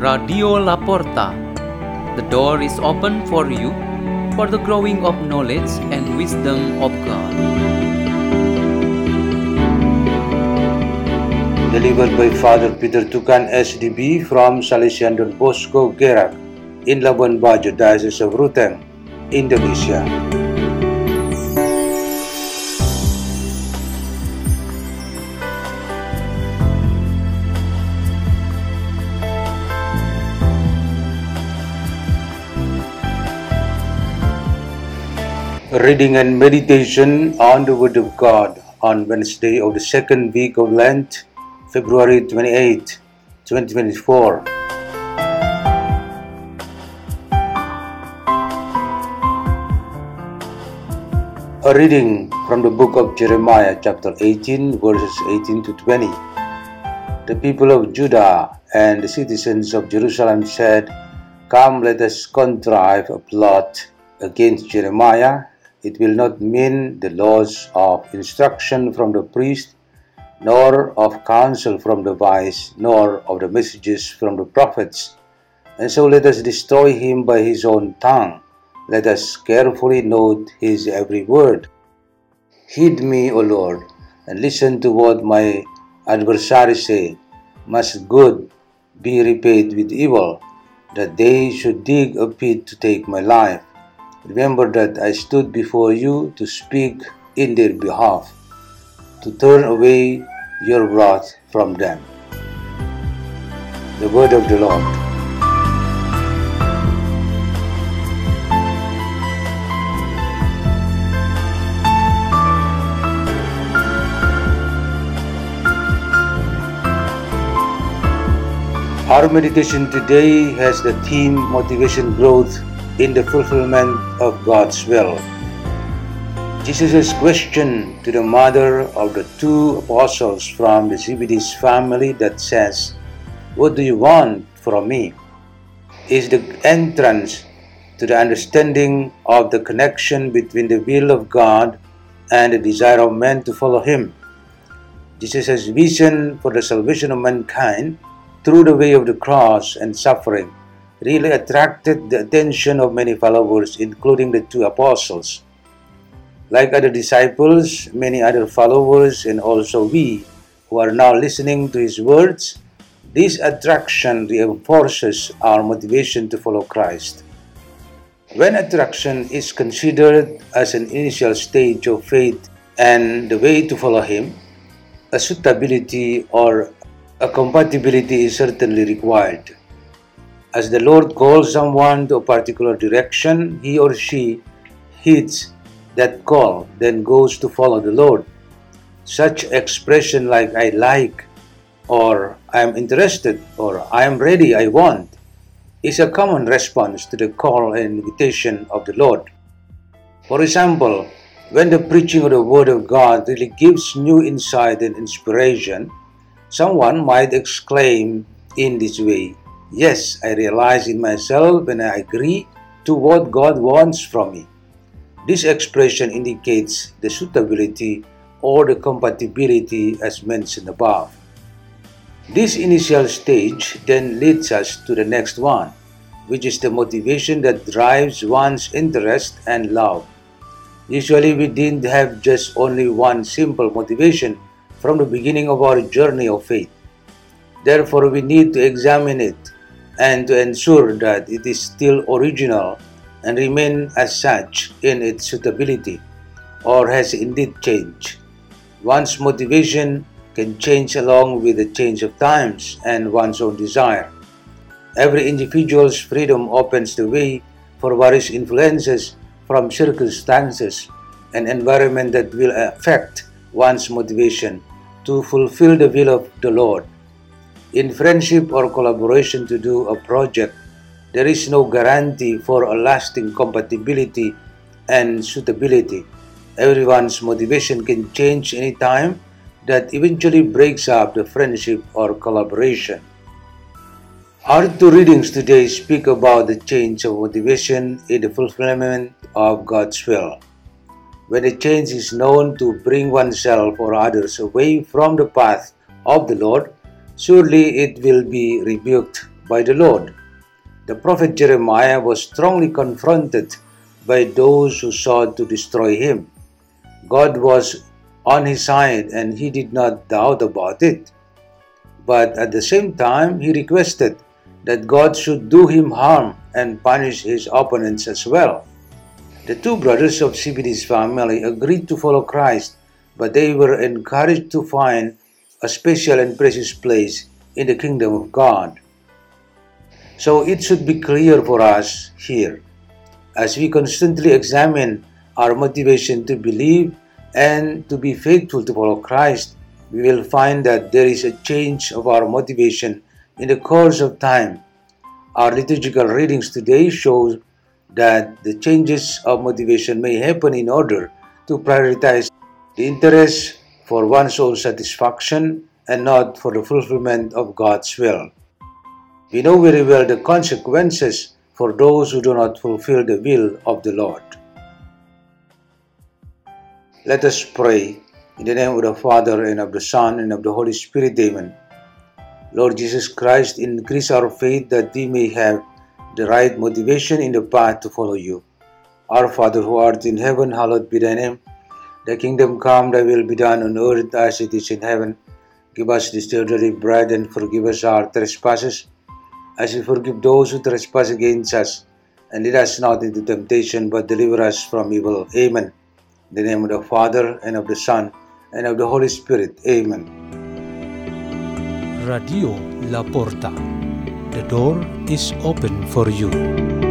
Radio La Porta. The door is open for you for the growing of knowledge and wisdom of God. delivered by Father Peter Tukan SDB from Salesian Don Bosco Gerak in Labuan Bajo, Diocese of Ruteng, Indonesia. Reading and meditation on the Word of God on Wednesday of the second week of Lent, February 28, 2024. A reading from the book of Jeremiah, chapter 18, verses 18 to 20. The people of Judah and the citizens of Jerusalem said, Come, let us contrive a plot against Jeremiah. It will not mean the loss of instruction from the priest, nor of counsel from the wise, nor of the messages from the prophets. And so let us destroy him by his own tongue. Let us carefully note his every word. Heed me, O Lord, and listen to what my adversaries say. Must good be repaid with evil, that they should dig a pit to take my life? Remember that I stood before you to speak in their behalf, to turn away your wrath from them. The word of the Lord. Our meditation today has the theme Motivation Growth in the Fulfillment of God's Will. Jesus' question to the mother of the two apostles from the Zebedee's family that says, What do you want from me? is the entrance to the understanding of the connection between the will of God and the desire of man to follow Him. Jesus' vision for the salvation of mankind through the way of the cross and suffering really attracted the attention of many followers, including the two apostles. Like other disciples, many other followers, and also we who are now listening to his words, this attraction reinforces our motivation to follow Christ. When attraction is considered as an initial stage of faith and the way to follow Him, a suitability or a compatibility is certainly required. As the Lord calls someone to a particular direction, he or she heeds that call, then goes to follow the Lord. Such expression like I like, or I am interested, or I am ready, I want, is a common response to the call and invitation of the Lord. For example, when the preaching of the Word of God really gives new insight and inspiration, someone might exclaim in this way Yes, I realize in myself and I agree to what God wants from me. This expression indicates the suitability or the compatibility as mentioned above. This initial stage then leads us to the next one, which is the motivation that drives one's interest and love. Usually, we didn't have just only one simple motivation from the beginning of our journey of faith. Therefore, we need to examine it and to ensure that it is still original and remain as such in its suitability or has indeed changed. One's motivation can change along with the change of times and one's own desire. Every individual's freedom opens the way for various influences from circumstances and environment that will affect one's motivation to fulfill the will of the Lord. In friendship or collaboration to do a project, there is no guarantee for a lasting compatibility and suitability. Everyone's motivation can change any time that eventually breaks up the friendship or collaboration. Our two readings today speak about the change of motivation in the fulfillment of God's will. When a change is known to bring oneself or others away from the path of the Lord, surely it will be rebuked by the Lord. The prophet Jeremiah was strongly confronted by those who sought to destroy him. God was on his side and he did not doubt about it. But at the same time, he requested that God should do him harm and punish his opponents as well. The two brothers of Zebedee's family agreed to follow Christ, but they were encouraged to find a special and precious place in the kingdom of God. So it should be clear for us here, as we constantly examine our motivation to believe and to be faithful to follow Christ, we will find that there is a change of our motivation in the course of time. Our liturgical readings today show that the changes of motivation may happen in order to prioritize the interest for one's own satisfaction and not for the fulfillment of God's will. We know very well the consequences for those who do not fulfill the will of the Lord. Let us pray in the name of the Father and of the Son and of the Holy Spirit. Amen. Lord Jesus Christ, increase our faith that we may have the right motivation in the path to follow you. Our Father who art in heaven, hallowed be thy name. Thy kingdom come, thy will be done on earth as it is in heaven. Give us this day daily bread and forgive us our trespasses, as we forgive those who trespass against us. And lead us not into temptation, but deliver us from evil. Amen. In the name of the Father, and of the Son, and of the Holy Spirit. Amen. Radio La Porta. The door is open for you.